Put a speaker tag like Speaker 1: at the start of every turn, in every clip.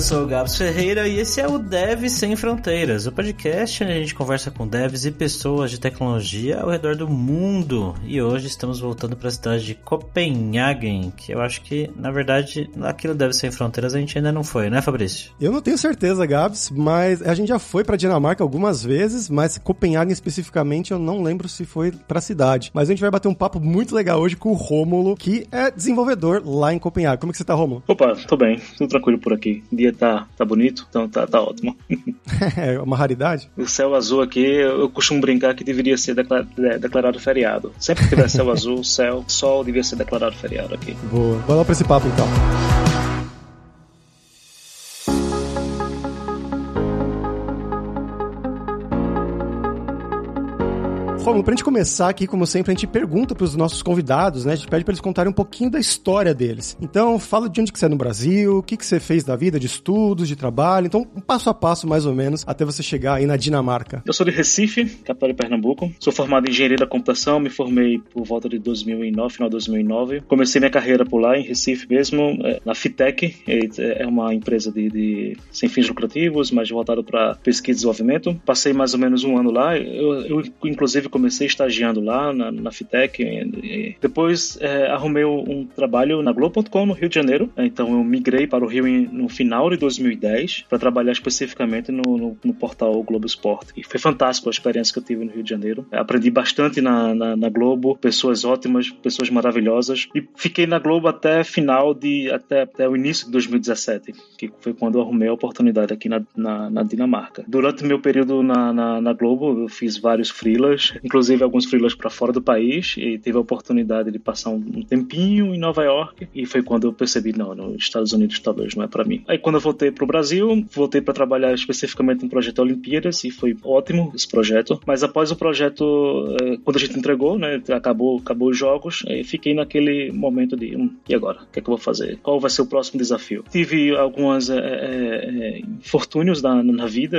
Speaker 1: eu sou o Gabs Ferreira e esse é o Dev Sem Fronteiras, o podcast onde a gente conversa com devs e pessoas de tecnologia ao redor do mundo. E hoje estamos voltando para a cidade de Copenhagen, que eu acho que, na verdade, aquilo Dev Sem Fronteiras a gente ainda não foi, né, Fabrício?
Speaker 2: Eu não tenho certeza, Gabs, mas a gente já foi para Dinamarca algumas vezes, mas Copenhagen especificamente eu não lembro se foi para a cidade. Mas a gente vai bater um papo muito legal hoje com o Rômulo, que é desenvolvedor lá em Copenhagen. Como é que você tá, Rômulo?
Speaker 3: Opa, tô bem, tudo tranquilo por aqui. O dia tá, tá bonito, então tá, tá ótimo.
Speaker 2: é uma raridade?
Speaker 3: O céu azul aqui, eu costumo brincar que deveria ser declarado feriado. Sempre que tiver céu azul, céu, sol, devia ser declarado feriado aqui.
Speaker 2: Boa. Vamos lá pra esse papo então. Romulo, pra gente começar aqui, como sempre, a gente pergunta pros nossos convidados, né? A gente pede pra eles contarem um pouquinho da história deles. Então, fala de onde que você é no Brasil, o que que você fez da vida, de estudos, de trabalho. Então, um passo a passo, mais ou menos, até você chegar aí na Dinamarca.
Speaker 3: Eu sou de Recife, capital de Pernambuco. Sou formado em Engenharia da Computação, me formei por volta de 2009, final de 2009. Comecei minha carreira por lá, em Recife mesmo, é, na Fitec. É uma empresa de, de sem fins lucrativos, mas voltada para pesquisa e desenvolvimento. Passei mais ou menos um ano lá. Eu, eu inclusive, comecei estagiando lá na, na Fitec. E depois é, arrumei um trabalho na Globo.com no Rio de Janeiro. Então eu migrei para o Rio no final de 2010 para trabalhar especificamente no, no, no, portal Globo Esporte. E foi fantástico a experiência que eu tive no Rio de Janeiro. Aprendi bastante na, na, na Globo, pessoas ótimas, pessoas maravilhosas. E fiquei na Globo até final de até, até o início de 2017, que foi quando eu arrumei a oportunidade aqui na, na, na Dinamarca. Durante meu período na, na, na Globo, eu fiz vários freelas, inclusive alguns freelas para fora do país e tive a oportunidade de passar um tempinho em Nova York e foi quando eu percebi não, nos Estados Unidos talvez não é para mim. Aí quando eu voltei para o Brasil, voltei para trabalhar especificamente no projeto Olimpíadas e foi ótimo esse projeto. Mas após o projeto, eh, quando a gente entregou, né, acabou, acabou os jogos, fiquei naquele momento de hum, e agora, o que é que eu vou fazer? Qual vai ser o próximo desafio? Tive algumas é, é, infortúnios na, na vida,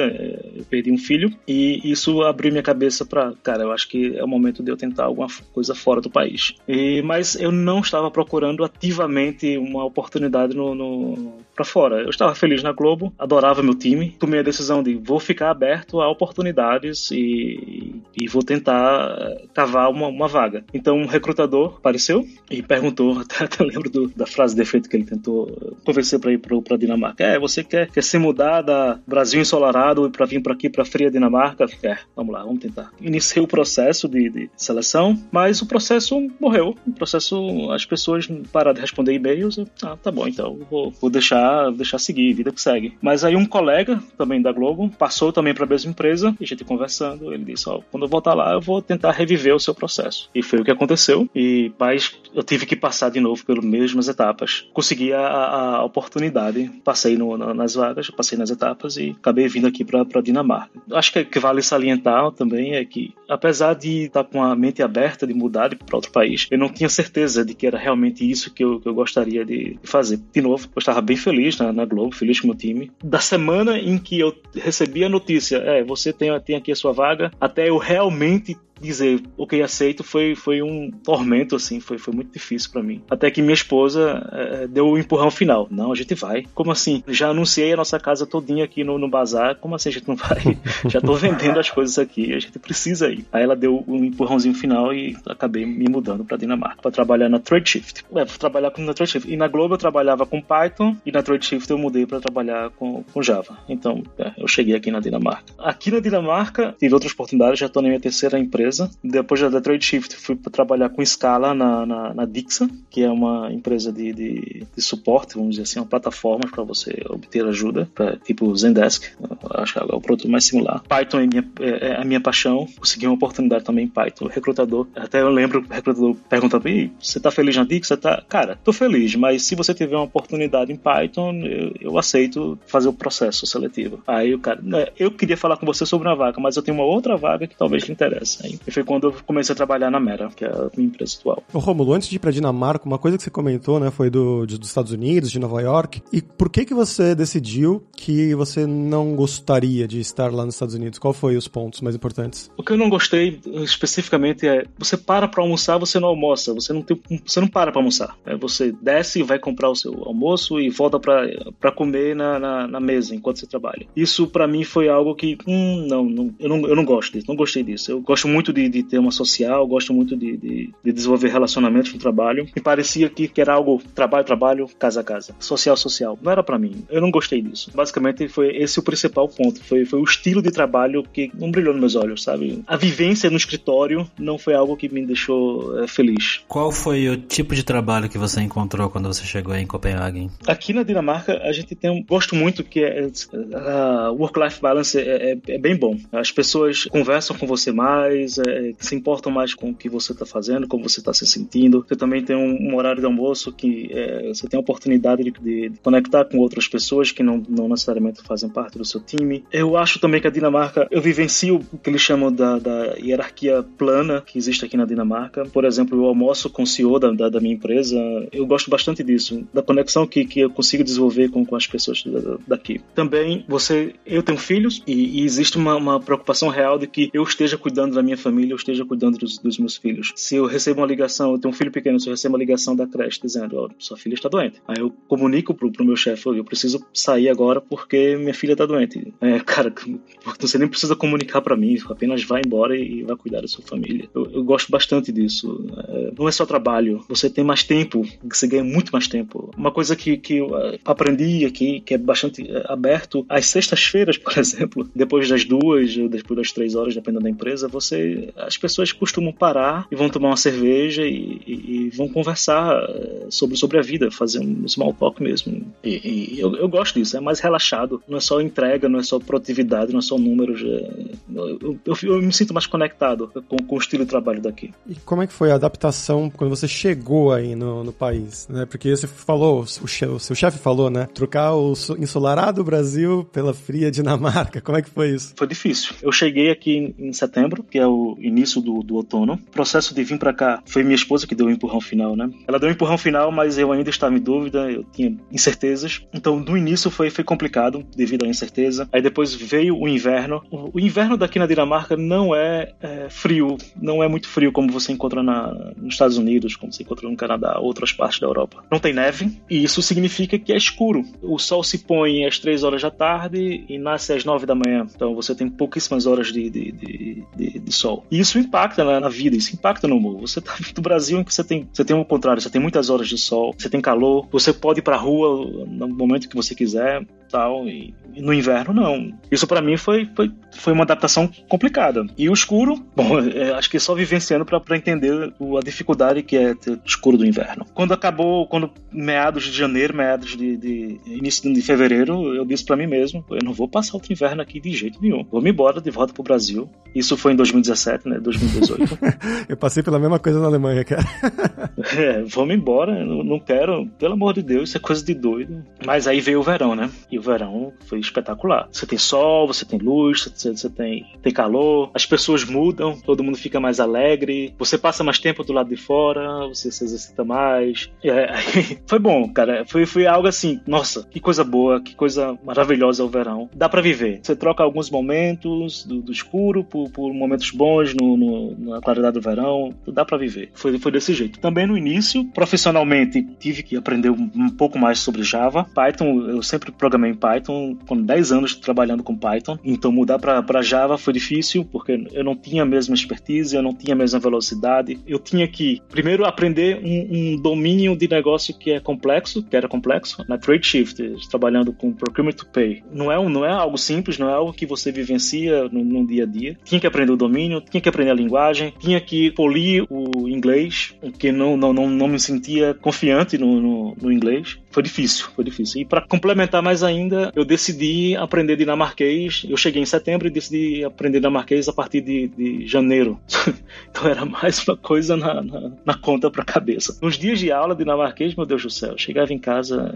Speaker 3: eu perdi um filho e isso abriu minha cabeça para, cara, acho que é o momento de eu tentar alguma coisa fora do país. E, mas eu não estava procurando ativamente uma oportunidade no, no para fora. Eu estava feliz na Globo, adorava meu time, tomei a decisão de vou ficar aberto a oportunidades e, e vou tentar eh, cavar uma, uma, vaga. Então um recrutador apareceu e perguntou, até, até lembro do, da frase de efeito que ele tentou convencer para ir para Dinamarca. É, você quer, quer se mudar da Brasil ensolarado para vir para aqui para fria Dinamarca? É, vamos lá, vamos tentar. Iniciei o processo processo de, de, seleção, mas o processo morreu. O processo, as pessoas pararam de responder e-mails. Ah, tá bom, então vou, vou deixar, deixar seguir, vida que segue. Mas aí um colega também da Globo passou também para a mesma empresa e a gente conversando, ele disse: Ó, oh, quando eu voltar lá, eu vou tentar reviver o seu processo. E foi o que aconteceu. E mas eu tive que passar de novo pelas mesmas etapas. Consegui a, a oportunidade, passei no, nas vagas, passei nas etapas e acabei vindo aqui para Dinamarca. Acho que, que vale salientar também é que, apesar de de estar tá com a mente aberta de mudar para outro país. Eu não tinha certeza de que era realmente isso que eu, que eu gostaria de fazer. De novo, eu estava bem feliz na, na, Globo, feliz com o meu time. Da semana em que eu recebi a notícia, é, você tem, tem aqui a sua vaga, até eu realmente dizer ok aceito foi foi um tormento assim foi foi muito difícil para mim. Até que minha esposa é, deu o um empurrão final. Não a gente vai. Como assim? Já anunciei a nossa casa todinha aqui no, no bazar. Como assim a gente não vai? Já tô vendendo as coisas aqui a gente precisa ir. Aí ela deu um empurrãozinho final e acabei me mudando para Dinamarca para trabalhar na Tradeshift é, pra trabalhar com na Tradeshift e na Globo eu trabalhava com Python e na Tradeshift eu mudei para trabalhar com, com Java. Então é, eu cheguei aqui na Dinamarca. Aqui na Dinamarca tive outras oportunidades já tô na minha terceira empresa empresa. Depois da Detroit Shift, fui trabalhar com Scala na, na, na, Dixa, que é uma empresa de, de, de suporte, vamos dizer assim, uma plataforma para você obter ajuda, pra, tipo Zendesk, acho que é o produto mais similar. Python é, minha, é, é, a minha paixão, consegui uma oportunidade também em Python. O recrutador, até eu lembro, o recrutador perguntando: você tá feliz na Dixa? Tá? Cara, tô feliz, mas se você tiver uma oportunidade em Python, eu, eu aceito fazer o processo seletivo. Aí o cara, eu queria falar com você sobre uma vaga, mas eu tenho uma outra vaga que talvez te interesse. Aí E foi quando eu comecei a trabalhar na Mera, que é a minha empresa atual.
Speaker 2: Ô Romulo, antes de ir pra Dinamarca, uma coisa que você comentou, né, foi do, de, dos Estados Unidos, de Nova York. E por que que você decidiu que você não gostaria de estar lá nos Estados Unidos? Qual foi os pontos mais importantes?
Speaker 3: O que eu não gostei especificamente é você para para almoçar, você não almoça, você não tem, você não para para almoçar. É, você desce e vai comprar o seu almoço e volta para comer na, na, na, mesa enquanto você trabalha. Isso para mim foi algo que hum, não, não, eu não, eu não gosto disso, não gostei disso. Eu gosto muito de, de ter uma social, gosto muito de, de, de, desenvolver relacionamentos no trabalho. Me parecia que, que era algo trabalho, trabalho, casa, casa, social, social. Não era para mim. Eu não gostei disso. Basicamente foi esse o principal ponto. Foi, foi o estilo de trabalho que não brilhou nos meus olhos, sabe? A vivência no escritório não foi algo que me deixou é, feliz.
Speaker 1: Qual foi o tipo de trabalho que você encontrou quando você chegou em Copenhague?
Speaker 3: Aqui na Dinamarca a gente tem um gosto muito que é, a work-life balance é, é, é, bem bom. As pessoas conversam com você mais, é, se importam mais com o que você está fazendo, como você está se sentindo. Você também tem um, um horário de almoço que é, você tem a oportunidade de, de, conectar com outras pessoas que não, não necessariamente fazem parte do seu time. Eu acho também que a Dinamarca, eu vivencio o que eles chamam da, da hierarquia plana que existe aqui na Dinamarca. Por exemplo, eu almoço com o CEO da, da, da minha empresa. Eu gosto bastante disso, da conexão que, que eu consigo desenvolver com, com as pessoas daqui. Também, você, eu tenho filhos e, e existe uma, uma, preocupação real de que eu esteja cuidando da minha família, eu esteja cuidando dos, dos, meus filhos. Se eu recebo uma ligação, eu tenho um filho pequeno, se eu recebo uma ligação da creche dizendo, oh, sua filha está doente, aí eu comunico pro, pro meu chefe, eu preciso sair agora porque minha filha está doente. É, cara, você nem precisa comunicar para mim, apenas vai embora e, vai cuidar da sua família. Eu, eu gosto bastante disso. É, não é só trabalho, você tem mais tempo, você ganha muito mais tempo. Uma coisa que, que eu uh, aprendi aqui, que é bastante uh, aberto, às sextas-feiras, por exemplo, depois das duas, depois das três horas, dependendo da empresa, você, as pessoas costumam parar e vão tomar uma cerveja e, e, e vão conversar uh, sobre, sobre a vida, fazer um small talk mesmo. E, e eu, eu, gosto disso, é mais relaxado, não é só entrega, não é só produtividade, não é só números. É, eu, eu, eu, me sinto mais conectado com, com o estilo de trabalho daqui.
Speaker 2: E como é que foi a adaptação quando você chegou aí no, no país? Né? Porque você falou, o, che, o seu chefe falou, né? Trocar o ensolarado Brasil pela fria Dinamarca. Como é que foi isso?
Speaker 3: Foi difícil. Eu cheguei aqui em setembro, que é o início do, do outono. O processo de vir para cá foi minha esposa que deu o empurrão final, né? Ela deu o empurrão final, mas eu ainda estava em dúvida, eu tinha incertezas. Então, no início foi, foi complicado devido à incerteza. Aí depois veio o inverno. O, o inverno daqui na Dinamarca não é, é, frio, não é muito frio como você encontra na, nos Estados Unidos, como você encontra no Canadá, outras partes da Europa. Não tem neve e isso significa que é escuro. O sol se põe às 3 horas da tarde e nasce às 9 da manhã. Então você tem pouquíssimas horas de, de, de, de, de sol. E isso impacta na, na, vida, isso impacta no humor. Você tá do Brasil em que você tem, você tem o contrário, você tem muitas horas de sol, você tem calor, você pode ir pra rua no momento que você quiser, tal, e, e no inverno não. Isso para mim foi, foi, foi uma adaptação complicada. E o escuro, bom, é, acho que só vivenciando para entender a dificuldade que é ter escuro do inverno. Quando acabou, quando meados de janeiro, meados de, de início de fevereiro, eu disse para mim mesmo, eu não vou passar outro inverno aqui de jeito nenhum. Vou me embora de volta pro Brasil. Isso foi em 2017, né? 2018.
Speaker 2: eu passei pela mesma coisa na Alemanha, cara.
Speaker 3: é, vou-me embora, não, não quero, pelo amor de Deus, isso é coisa de doido. Mas aí veio o verão, né? E verão foi espetacular. Você tem sol, você tem luz, você, você tem, tem calor, as pessoas mudam, todo mundo fica mais alegre, você passa mais tempo do lado de fora, você se exercita mais. É, foi bom, cara. Foi, foi algo assim, nossa, que coisa boa, que coisa maravilhosa o verão. Dá para viver. Você troca alguns momentos do, do escuro por, por, momentos bons no, no, na claridade do verão. Dá para viver. Foi, foi desse jeito. Também no início, profissionalmente, tive que aprender um, um pouco mais sobre Java. Python, eu sempre programei em Python, com 10 anos trabalhando com Python. Então mudar para Java foi difícil, porque eu não tinha a mesma expertise, eu não tinha a mesma velocidade. Eu tinha que, primeiro, aprender um, um domínio de negócio que é complexo, que era complexo, na Trade Shift, trabalhando com Procurement to Pay. Não é, não é algo simples, não é algo que você vivencia no, no dia a dia. Tinha que aprender o domínio, tinha que aprender a linguagem, tinha que polir o inglês, que não, não, não, não me sentia confiante no, no, no inglês. Foi difícil, foi difícil. E para complementar mais ainda, eu decidi aprender dinamarquês. Eu cheguei em setembro e decidi aprender dinamarquês a partir de, de janeiro. então era mais uma coisa na, na, na conta para cabeça. Nos dias de aula dinamarquês, meu Deus do céu, chegava em casa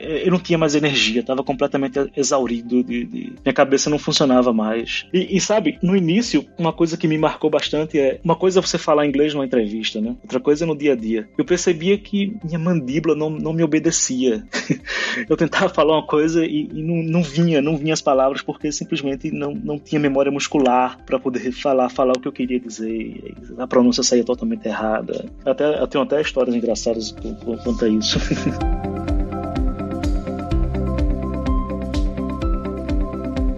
Speaker 3: eu não tinha mais energia, estava completamente exaurido, de, de, minha cabeça não funcionava mais. E, e, sabe, no início, uma coisa que me marcou bastante é uma coisa é você falar inglês numa entrevista, né? Outra coisa é no dia a dia. Eu percebia que minha mandíbula não, não me obedecia. eu tentava falar uma coisa e, e, não, não vinha, não vinha as palavras porque simplesmente não, não tinha memória muscular para poder falar, falar o que eu queria dizer. A pronúncia saía totalmente errada. Até, eu tenho até histórias engraçadas quanto a isso.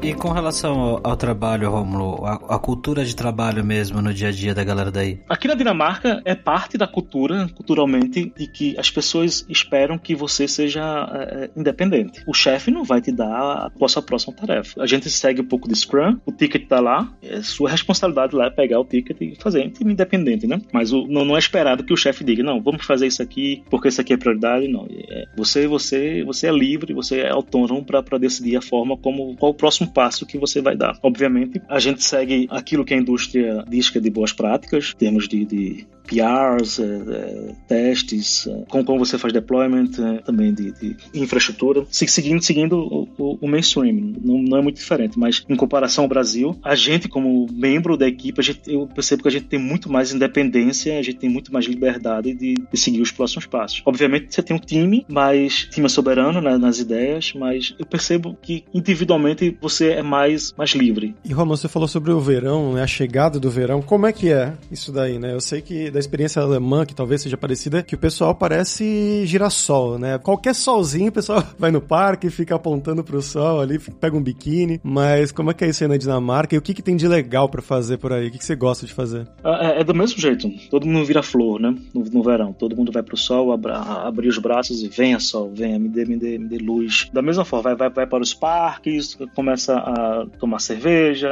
Speaker 1: E com relação ao, ao trabalho, Romulo, a, a, cultura de trabalho mesmo no dia a dia da galera daí?
Speaker 3: Aqui na Dinamarca é parte da cultura, culturalmente, de que as pessoas esperam que você seja é, independente. O chefe não vai te dar a sua próxima tarefa. A gente segue um pouco de Scrum, o ticket tá lá, é sua responsabilidade lá é pegar o ticket e fazer time independente, né? Mas o, não, não, é esperado que o chefe diga, não, vamos fazer isso aqui porque isso aqui é prioridade, não. É, você, você, você é livre, você é autônomo para decidir a forma como qual o próximo passo que você vai dar. Obviamente, a gente segue aquilo que a indústria diz que é de boas práticas, termos de, de PRs, é, é, testes, é, com como você faz deployment, também de, de infraestrutura, seguindo, seguindo o, o, o mainstream. Não, não, é muito diferente, mas em comparação ao Brasil, a gente, como membro da equipe, gente, eu percebo que a gente tem muito mais independência, a gente tem muito mais liberdade de, de seguir os próximos passos. Obviamente, você tem um time, mas time é soberano né, nas ideias, mas eu percebo que individualmente você é mais, mais livre.
Speaker 2: E Romulo, você falou sobre o verão, né, a chegada do verão. Como é que é isso daí, né? Eu sei que da experiência alemã, que talvez seja parecida, que o pessoal parece girassol, né? Qualquer solzinho, o pessoal vai no parque, fica apontando pro sol ali, pega um biquíni. Mas como é que é isso aí na Dinamarca? E o que, que tem de legal para fazer por aí? O que, que você gosta de fazer?
Speaker 3: É, é, do mesmo jeito. Todo mundo vira flor, né? No, no verão. Todo mundo vai pro sol, abra, abrir os braços e venha sol, venha, me dê, me dê, me dê luz. Da mesma forma, vai, vai, vai para os parques, começa a tomar cerveja,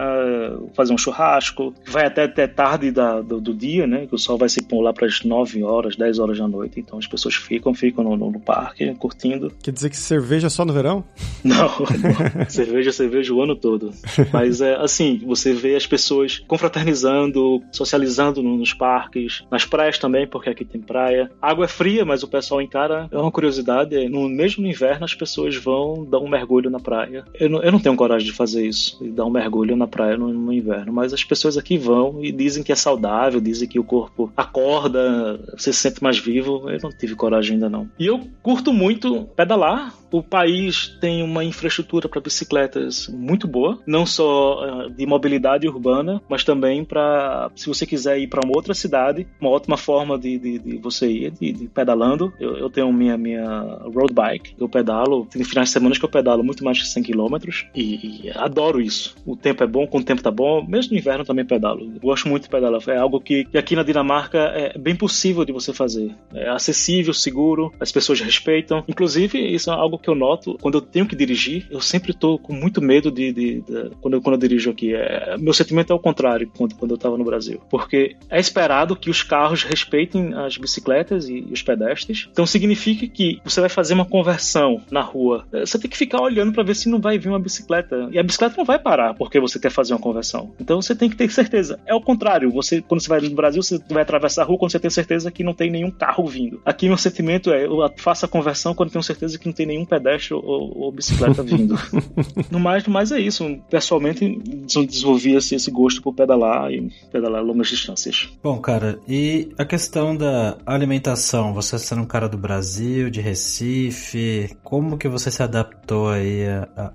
Speaker 3: fazer um churrasco, vai até, até tarde da, do, do dia, né? Que o sol vai se pôr lá para as 9 horas, 10 horas da noite. Então as pessoas ficam, ficam no, no, no parque, curtindo.
Speaker 2: Quer dizer que cerveja só no verão?
Speaker 3: Não, cerveja, cerveja o ano todo. Mas é assim, você vê as pessoas confraternizando, socializando nos parques, nas praias também, porque aqui tem praia. A água é fria, mas o pessoal encara. É uma curiosidade, é, no mesmo no inverno as pessoas vão dar um mergulho na praia. Eu não, eu não tenho coragem de fazer isso, de dar um mergulho na praia no, no inverno, mas as pessoas aqui vão e dizem que é saudável, dizem que o corpo acorda, você se sente mais vivo. Eu não tive coragem ainda não. E eu curto muito pedalar. O país tem uma infraestrutura para bicicletas muito boa, não só uh, de mobilidade urbana, mas também para, se você quiser ir para uma outra cidade, uma ótima forma de, de, de você ir, de, de pedalando. Eu, eu, tenho minha, minha road bike, eu pedalo, tem finais de semana que eu pedalo muito mais de 100 km e, e, adoro isso. O tempo é bom, quando o tempo tá bom, mesmo no inverno também pedalo. Eu gosto muito de pedalar, é algo que, que aqui na Dinamarca é bem possível de você fazer. É acessível, seguro, as pessoas respeitam. Inclusive, isso é algo que eu noto quando eu tenho que dirigir, eu sempre tô com muito medo de, de, de quando, eu, quando eu dirijo aqui. É, meu sentimento é o contrário quando, quando eu estava no Brasil. Porque é esperado que os carros respeitem as bicicletas e, e os pedestres. Então significa que você vai fazer uma conversão na rua. É, você tem que ficar olhando para ver se não vai vir uma bicicleta. E a bicicleta não vai parar porque você quer fazer uma conversão. Então você tem que ter certeza. É o contrário. Você, quando você vai no Brasil, você vai atravessar a rua quando você tem certeza que não tem nenhum carro vindo. Aqui meu sentimento é, eu faço a conversão quando tenho certeza que não tem nenhum pedestre ou, ou bicicleta vindo. no mais, no mais é isso. Pessoalmente, desenvolvi esse, esse gosto por pedalar e pedalar longas distâncias.
Speaker 1: Bom, cara, e a questão da alimentação? Você sendo um cara do Brasil, de Recife, como que você se adaptou aí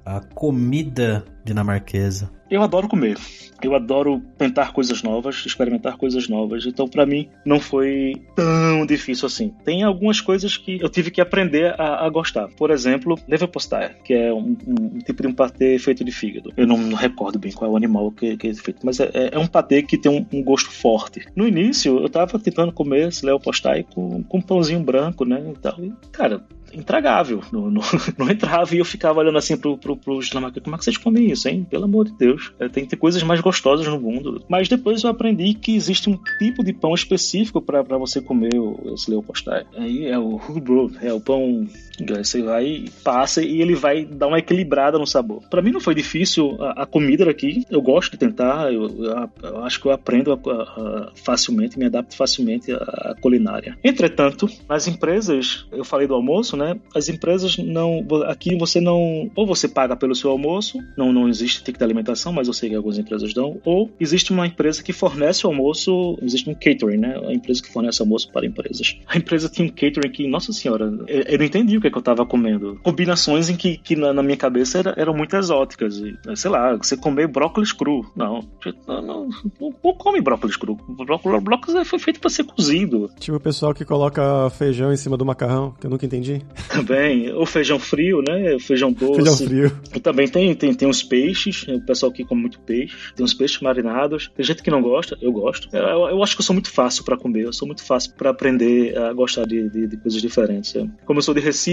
Speaker 1: à comida dinamarquesa?
Speaker 3: Eu adoro comer. Eu adoro tentar coisas novas, experimentar coisas novas. Então, para mim, não foi tão difícil assim. Tem algumas coisas que eu tive que aprender a, a gostar. Por exemplo, leverpostei, que é um, um, tipo de um patê feito de fígado. Eu não, não recordo bem qual é o animal que, que é feito, mas é, é, é um patê que tem um, um, gosto forte. No início, eu tava tentando comer esse leverpostei com, com um pãozinho branco, né? E tal. E, cara, intragável. Não, não, não, entrava e eu ficava olhando assim pro, pro, dinamarqueses. Como é que vocês comem isso, hein? Pelo amor de Deus. É, tem que ter coisas mais gostosas no mundo. Mas depois eu aprendi que existe um tipo de pão específico para você comer esse leopostai. Aí é o Hubro, é o pão. Você vai, passa e ele vai dar uma equilibrada no sabor. Para mim não foi difícil a, a, comida daqui. Eu gosto de tentar. Eu, eu, eu acho que eu aprendo a, a, facilmente, me adapto facilmente à culinária. Entretanto, nas empresas, eu falei do almoço, né? né? As empresas não. Aqui você não. Ou você paga pelo seu almoço, não, não existe ticket de alimentação, mas eu sei que algumas empresas dão. Ou existe uma empresa que fornece o almoço, existe um catering, né? A empresa que fornece almoço para empresas. A empresa tinha um catering que, nossa senhora, eu, eu não entendi que, é que eu estava comendo. Combinações em que, que na, na minha cabeça era, eram muito exóticas. E, sei lá, você comer brócolis cru. Não, não, não, não come brócolis cru. Brócolis, brócolis foi feito para ser cozido.
Speaker 2: Tipo o pessoal que coloca feijão em cima do macarrão, que eu nunca entendi.
Speaker 3: Também. Ou feijão frio, né? Feijão doce.
Speaker 2: Feijão frio.
Speaker 3: E também tem, tem, tem uns peixes, o pessoal que come muito peixe. Tem uns peixes marinados. Tem gente que não gosta, eu gosto. Eu, eu acho que eu sou muito fácil para comer, eu sou muito fácil para aprender a gostar de, de, de, coisas diferentes. Como eu sou de Recife,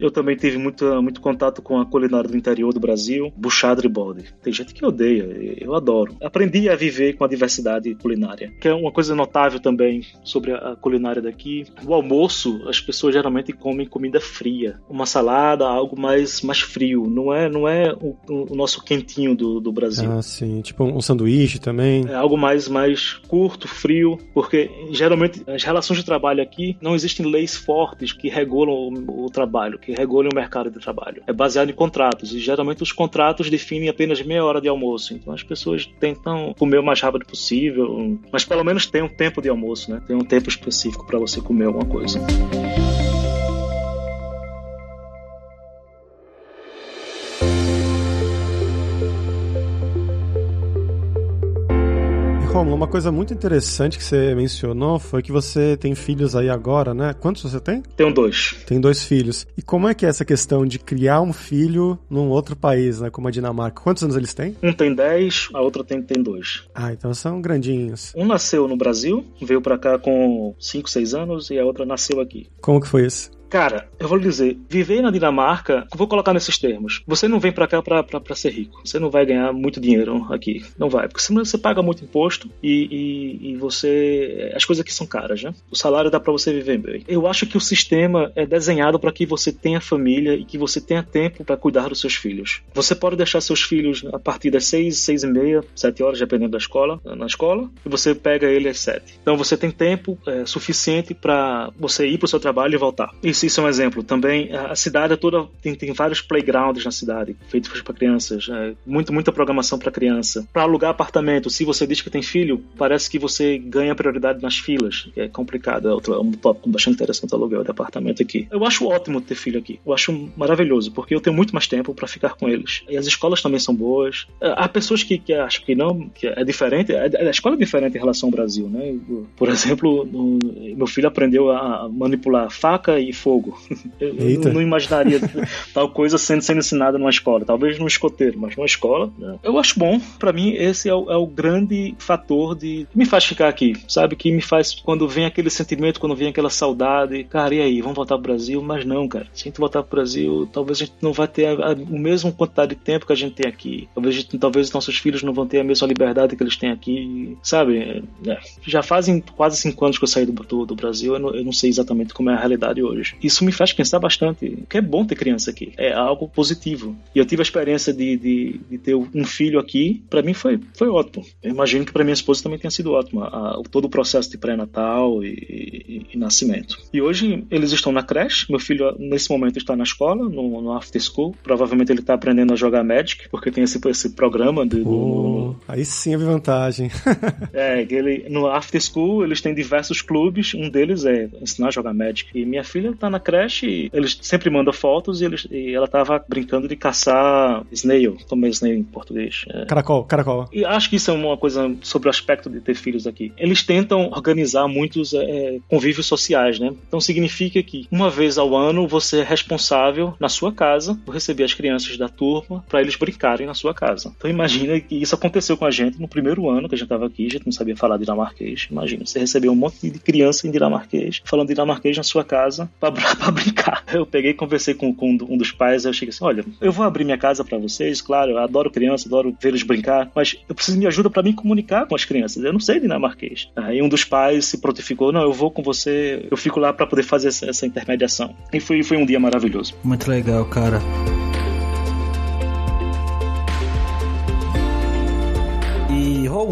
Speaker 3: eu também tive muito, muito contato com a culinária do interior do Brasil, buchada de bode. Tem gente que odeia, eu adoro. Aprendi a viver com a diversidade culinária, que é uma coisa notável também sobre a culinária daqui. O almoço, as pessoas geralmente comem comida fria, uma salada, algo mais, mais frio. Não é, não é o, o nosso quentinho do, do Brasil.
Speaker 2: Ah, sim. Tipo um sanduíche também.
Speaker 3: É algo mais, mais curto, frio, porque geralmente as relações de trabalho aqui não existem leis fortes que regulam o, o trabalho, que regulam o mercado de trabalho. É baseado em contratos e geralmente os contratos definem apenas meia hora de almoço. Então as pessoas tentam comer o mais rápido possível, mas pelo menos tem um tempo de almoço, né? Tem um tempo específico para você comer alguma coisa.
Speaker 2: Romulo, uma coisa muito interessante que você mencionou foi que você tem filhos aí agora, né? Quantos você tem?
Speaker 3: Tenho dois.
Speaker 2: Tem dois filhos. E como é que é essa questão de criar um filho num outro país, né? Como a Dinamarca? Quantos anos eles têm?
Speaker 3: Um tem dez, a outra tem, tem dois.
Speaker 2: Ah, então são grandinhos.
Speaker 3: Um nasceu no Brasil, veio para cá com cinco, seis anos, e a outra nasceu aqui.
Speaker 2: Como que foi isso?
Speaker 3: Cara, eu vou lhe dizer, viver na Dinamarca, vou colocar nesses termos. Você não vem para cá para ser rico. Você não vai ganhar muito dinheiro aqui. Não vai. Porque senão você paga muito imposto e, e, e você. As coisas aqui são caras, né? O salário dá para você viver bem. Eu acho que o sistema é desenhado para que você tenha família e que você tenha tempo para cuidar dos seus filhos. Você pode deixar seus filhos a partir das seis, seis e meia, sete horas, dependendo da escola, na escola, e você pega ele às sete. Então você tem tempo é, suficiente para você ir para o seu trabalho e voltar. Isso isso, é um exemplo. Também a cidade toda tem, tem vários playgrounds na cidade, feitos para crianças. É, muito, muita programação para criança. Para alugar apartamento, se você diz que tem filho, parece que você ganha prioridade nas filas, é complicado. É, outro, é um tópico bastante interessante aluguel de apartamento aqui. Eu acho ótimo ter filho aqui. Eu acho maravilhoso, porque eu tenho muito mais tempo para ficar com eles. E as escolas também são boas. É, há pessoas que, que acham que não, que é diferente. A escola é diferente em relação ao Brasil, né? Por exemplo, meu filho aprendeu a manipular faca e fogo fogo. Eu não, imaginaria tal coisa sendo, sendo ensinada numa escola. Talvez num escoteiro, mas numa escola. Né? Eu acho bom. para mim, esse é o, é o, grande fator de que me faz ficar aqui. Sabe? Que me faz, quando vem aquele sentimento, quando vem aquela saudade. Cara, e aí? Vamos voltar pro Brasil? Mas não, cara. Se a gente voltar pro Brasil, talvez a gente não vai ter a, a, o mesmo quantidade de tempo que a gente tem aqui. Talvez, gente, talvez nossos filhos não vão ter a mesma liberdade que eles têm aqui. Sabe? É, já fazem quase cinco anos que eu saí do, do, do Brasil. Eu não, eu não sei exatamente como é a realidade hoje isso me faz pensar bastante. Que é bom ter criança aqui, é algo positivo. E eu tive a experiência de, de, de ter um filho aqui, para mim foi, foi ótimo. Eu imagino que para minha esposa também tenha sido ótimo, a, a, todo o processo de pré-natal e, e, e, nascimento. E hoje eles estão na creche, meu filho nesse momento está na escola, no, no after school. Provavelmente ele está aprendendo a jogar Magic, porque tem esse, esse programa. De,
Speaker 2: oh, aí sim é vantagem.
Speaker 3: é, ele, no after school eles têm diversos clubes, um deles é ensinar a jogar Magic. E minha filha está na creche, eles sempre mandam fotos e, eles, e ela tava brincando de caçar snail, como é snail em português. É.
Speaker 2: Caracol, caracol.
Speaker 3: E acho que isso é uma coisa sobre o aspecto de ter filhos aqui. Eles tentam organizar muitos é, convívios sociais, né? Então significa que uma vez ao ano você é responsável na sua casa por receber as crianças da turma para eles brincarem na sua casa. Então imagina que isso aconteceu com a gente no primeiro ano que a gente tava aqui, a gente não sabia falar dinamarquês. Imagina, você recebeu um monte de criança em dinamarquês, falando dinamarquês na sua casa para pra brincar. Eu peguei e conversei com, com, um dos pais, eu cheguei assim, olha, eu vou abrir minha casa para vocês, claro, eu adoro criança, adoro vê-los brincar, mas eu preciso de ajuda para me comunicar com as crianças, eu não sei dinamarquês. Aí um dos pais se prontificou, não, eu vou com você, eu fico lá para poder fazer essa, essa intermediação. E foi, foi um dia maravilhoso.
Speaker 1: Muito legal, cara.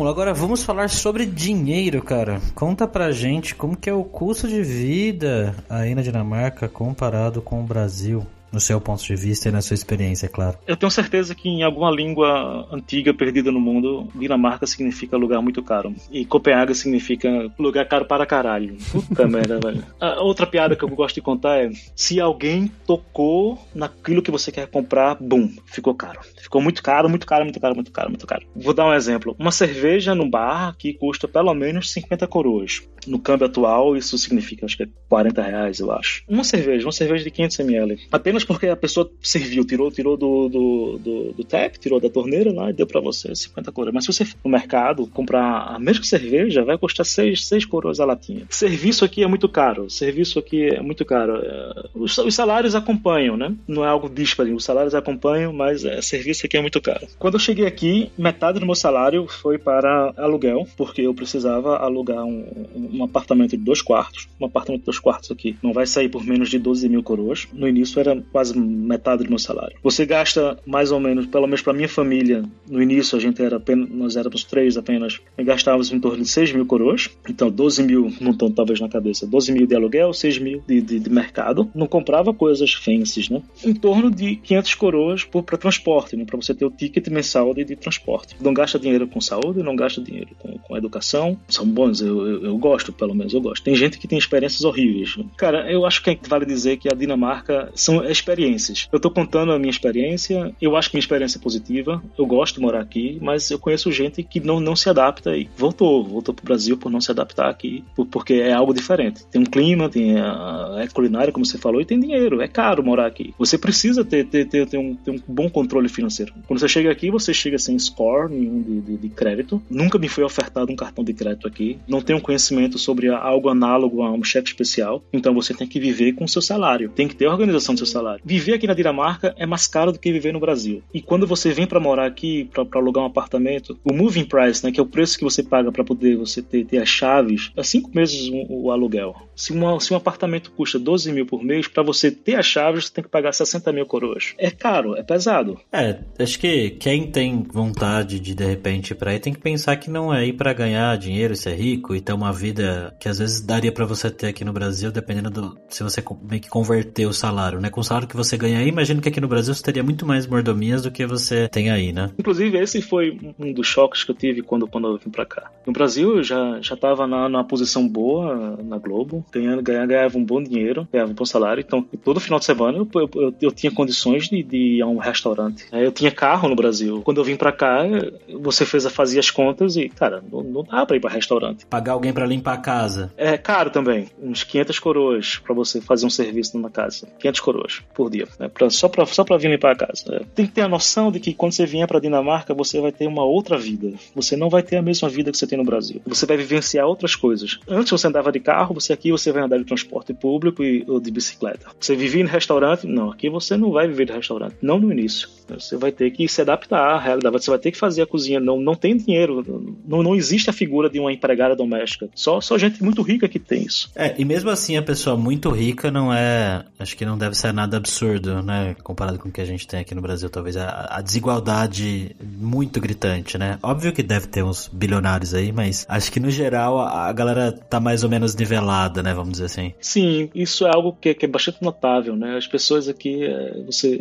Speaker 1: Agora vamos falar sobre dinheiro, cara. Conta pra gente como que é o custo de vida aí na Dinamarca comparado com o Brasil no seu ponto de vista e na sua experiência, é claro.
Speaker 3: Eu tenho certeza que em alguma língua antiga perdida no mundo, Dinamarca significa lugar muito caro. E Copenhague significa lugar caro para caralho. Puta merda, velho. A outra piada que eu gosto de contar é: se alguém tocou naquilo que você quer comprar, bum, ficou caro. Ficou muito caro, muito caro, muito caro, muito caro, muito caro. Vou dar um exemplo. Uma cerveja no bar que custa pelo menos 50 coroas. No câmbio atual, isso significa, acho que é 40 reais, eu acho. Uma cerveja, uma cerveja de 500 ml. Apenas porque a pessoa serviu, tirou, tirou do, do, do, do tap, tirou da torneira lá e deu para você 50 coroas. Mas se você for no mercado comprar a mesma cerveja, vai custar 6, 6 coroas a latinha. Serviço aqui é muito caro. Serviço aqui é muito caro. É, os, os salários acompanham, né? Não é algo disparo. Os salários acompanham, mas é, serviço aqui é muito caro. Quando eu cheguei aqui, metade do meu salário foi para aluguel, porque eu precisava alugar um, um apartamento de dois quartos. Um apartamento de dois quartos aqui não vai sair por menos de 12 mil coroas. No início era quase metade do meu salário. Você gasta mais ou menos, pelo menos para minha família, no início a gente era apenas, nós éramos três apenas, gastávamos em torno de 6 mil coroas, então 12 mil, não estão talvez na cabeça, 12 mil de aluguel, 6 mil de, de, de mercado. Não comprava coisas fancies, né? Em torno de 500 coroas para transporte, né? para você ter o ticket mensal de, de, transporte. Não gasta dinheiro com saúde, não gasta dinheiro com, com educação. São bons, eu, eu, eu, gosto, pelo menos eu gosto. Tem gente que tem experiências horríveis. Cara, eu acho que vale dizer que a Dinamarca são experiências. Eu tô contando a minha experiência, eu acho que minha experiência é positiva, eu gosto de morar aqui, mas eu conheço gente que não, não se adapta e voltou, voltou pro Brasil por não se adaptar aqui, porque é algo diferente. Tem um clima, tem a, é culinária, como você falou, e tem dinheiro, é caro morar aqui. Você precisa ter, ter, ter, ter, um, ter um bom controle financeiro. Quando você chega aqui, você chega sem score nenhum de, de, de crédito. Nunca me foi ofertado um cartão de crédito aqui. Não tenho conhecimento sobre algo análogo a um cheque especial. Então você tem que viver com o seu salário. Tem que ter organização do seu salário salário. Viver aqui na Dinamarca é mais caro do que viver no Brasil. E quando você vem para morar aqui, para alugar um apartamento, o moving price, né, que é o preço que você paga para poder você ter, ter, as chaves, é cinco meses o, aluguel. Se, uma, se um apartamento custa 12 mil por mês, para você ter as chaves, você tem que pagar 60 mil coroas. É caro, é pesado.
Speaker 1: É, acho que quem tem vontade de de repente ir pra aí tem que pensar que não é ir para ganhar dinheiro, ser rico e ter uma vida que às vezes daria para você ter aqui no Brasil, dependendo do se você meio que converter o salário, né? Com o salário que você ganha aí, imagino que aqui no Brasil você teria muito mais mordomias do que você tem aí, né?
Speaker 3: Inclusive, esse foi um dos choques que eu tive quando, quando eu vim pra cá. No Brasil, eu já, já tava na, numa posição boa na Globo, ganhando, ganhava, ganhava um bom dinheiro, ganhava um bom salário, então todo final de semana eu, eu, eu, eu tinha condições de, de ir a um restaurante. Eu tinha carro no Brasil. Quando eu vim pra cá, você fez, fazia as contas e, cara, não, não dá pra ir pra restaurante.
Speaker 1: Pagar alguém para limpar a casa.
Speaker 3: É caro também. Uns 500 coroas para você fazer um serviço numa casa. 500 coroas por dia, né? pra, só para só pra vir limpar a casa. É, tem que ter a noção de que quando você vier para Dinamarca, você vai ter uma outra vida. Você não vai ter a mesma vida que você tem no Brasil. Você vai vivenciar outras coisas. Antes você andava de carro, você aqui você vai andar de transporte público e, ou de bicicleta. Você vivia em restaurante? Não, aqui você não vai viver de restaurante. Não no início. Você vai ter que se adaptar à realidade. Você vai ter que fazer a cozinha. Não, não tem dinheiro. Não, não existe a figura de uma empregada doméstica. Só, só gente muito rica que tem isso.
Speaker 1: É, e mesmo assim a pessoa muito rica não é. Acho que não deve ser nada absurdo, né? Comparado com o que a gente tem aqui no Brasil, talvez a, a desigualdade muito gritante, né? Óbvio que deve ter uns bilionários aí, mas acho que no geral a, a galera tá mais ou menos nivelada, né? Vamos dizer assim.
Speaker 3: Sim, isso é algo que, que é bastante notável, né? As pessoas aqui, é, você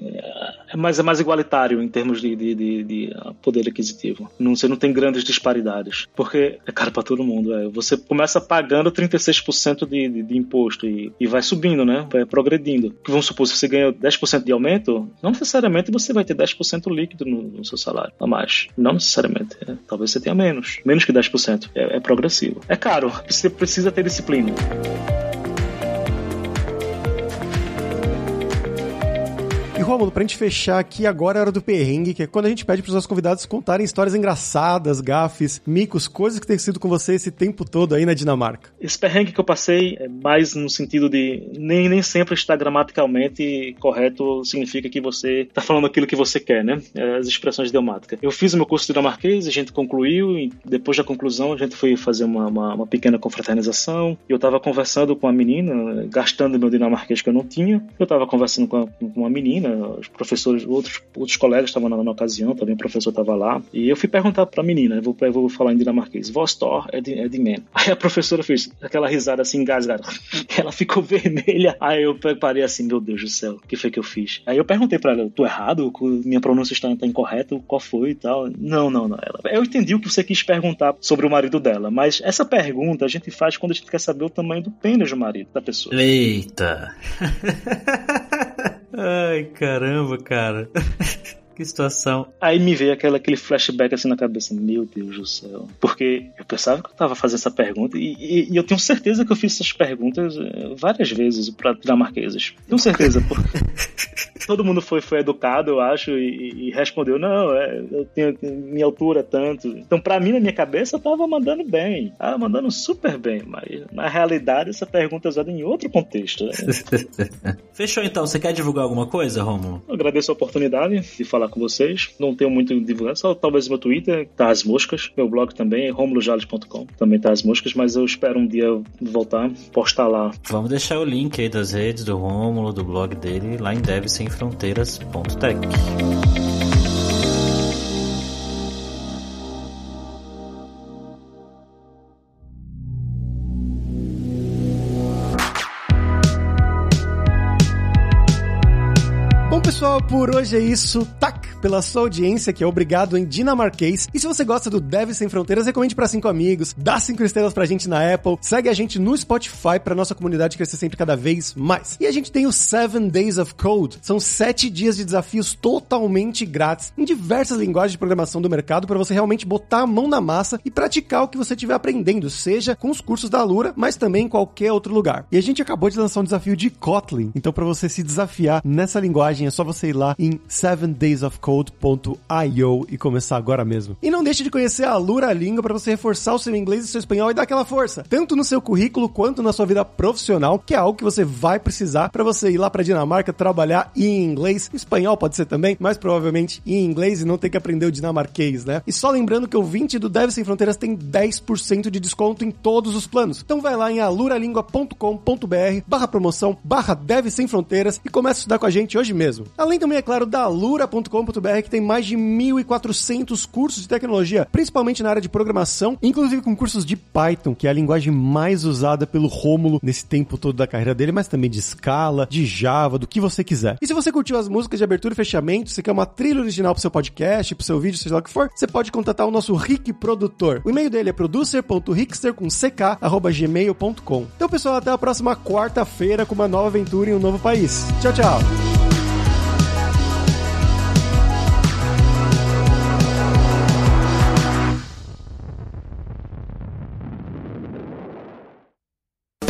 Speaker 3: é mais, é mais igualitário em termos de, de, de, de poder aquisitivo. Não, você não tem grandes disparidades, porque é caro para todo mundo. É. Você começa pagando 36% de, de, de imposto e, e vai subindo, né? Vai progredindo. Vamos supor, se você ganha 10% de aumento, não necessariamente você vai ter 10% líquido no, no, seu salário a mais. Não necessariamente. É. Talvez você tenha menos. Menos que 10%. É, é progressivo. É caro. Você precisa ter disciplina.
Speaker 2: Rômulo, pra gente fechar aqui, agora é hora do perrengue, que é quando a gente pede pros nossos convidados contarem histórias engraçadas, gafes, micos, coisas que tem sido com você esse tempo todo aí na Dinamarca.
Speaker 3: Esse perrengue que eu passei é mais no sentido de nem, nem sempre estar gramaticalmente correto significa que você tá falando aquilo que você quer, né? É, as expressões idiomáticas. Eu fiz o meu curso dinamarquês, a gente concluiu, e depois da conclusão a gente foi fazer uma, uma, uma pequena confraternização. Eu tava conversando com uma menina, gastando meu dinamarquês que eu não tinha. Eu tava conversando com, a, com uma menina, os professores, outros, outros colegas estavam na, na, ocasião, também o professor estava lá, e eu fui perguntar para a menina, eu vou, eu vou falar em dinamarquês, Vostor é de, é de man. Aí a professora fez aquela risada assim, engasgada, ela ficou vermelha, aí eu parei assim, meu Deus do céu, o que foi que eu fiz? Aí eu perguntei para ela, tô errado? Minha pronúncia está, está incorreta? Qual foi e tal? Não, não, não. Ela, eu entendi o que você quis perguntar sobre o marido dela, mas essa pergunta a gente faz quando a gente quer saber o tamanho do pênis do marido da pessoa.
Speaker 1: Eita! Ai, caramba, cara. Que situação.
Speaker 3: Aí me veio aquela, aquele flashback assim na cabeça. Meu Deus do céu. Porque eu pensava que eu tava fazendo essa pergunta e, e, e eu tenho certeza que eu fiz essas perguntas eh, várias vezes para dinamarqueses. Tenho certeza. Porque todo mundo foi, foi educado, eu acho, e, e respondeu: Não, é, eu tenho minha altura tanto. Então, para mim, na minha cabeça, eu tava mandando bem. Tava mandando super bem. Mas na realidade, essa pergunta é usada em outro contexto. Né?
Speaker 1: Fechou então. Você quer divulgar alguma coisa, Romulo?
Speaker 3: agradeço a oportunidade de falar com vocês. Não tenho muito divulgado, só talvez meu Twitter, tá as moscas. Meu blog também é romulojales.com. Também tá as moscas, mas eu espero um dia voltar, postar lá.
Speaker 1: Vamos deixar o link aí das redes do Rômulo, do blog dele, lá em devsemfronteiras.tech.
Speaker 2: pessoal, por hoje é isso. Tac pela sua audiência, que é obrigado em dinamarquês. E se você gosta do Dev Sem Fronteiras, recomende para cinco amigos, dá cinco estrelas pra gente na Apple, segue a gente no Spotify pra nossa comunidade crescer sempre cada vez mais. E a gente tem o Seven Days of Code. São sete dias de desafios totalmente grátis em diversas linguagens de programação do mercado para você realmente botar a mão na massa e praticar o que você estiver aprendendo, seja com os cursos da Alura, mas também em qualquer outro lugar. E a gente acabou de lançar um desafio de Kotlin, então para você se desafiar nessa linguagem é só você ir lá em Seven Days of Code code.io e começar agora mesmo. E não deixe de conhecer a Lura Língua para você reforçar o seu inglês e seu espanhol e dar aquela força, tanto no seu currículo quanto na sua vida profissional, que é algo que você vai precisar para você ir lá para Dinamarca trabalhar em inglês. Espanhol pode ser também, mas provavelmente em inglês e não ter que aprender o dinamarquês, né? E só lembrando que o 20 do Deve Sem Fronteiras tem 10% de desconto em todos os planos. Então vai lá em aluralingua.com.br barra promoção barra Deve Sem Fronteiras e comece a estudar com a gente hoje mesmo. Além também, é claro, da alura.com.br que tem mais de 1.400 cursos de tecnologia, principalmente na área de programação, inclusive com cursos de Python, que é a linguagem mais usada pelo Rômulo nesse tempo todo da carreira dele, mas também de Scala, de Java, do que você quiser. E se você curtiu as músicas de abertura e fechamento, você quer uma trilha original pro seu podcast, pro seu vídeo, seja lá o que for, você pode contatar o nosso Rick Produtor. O e-mail dele é producer.rickster com ck@gmail.com. Então, pessoal, até a próxima quarta-feira com uma nova aventura em um novo país. Tchau, tchau.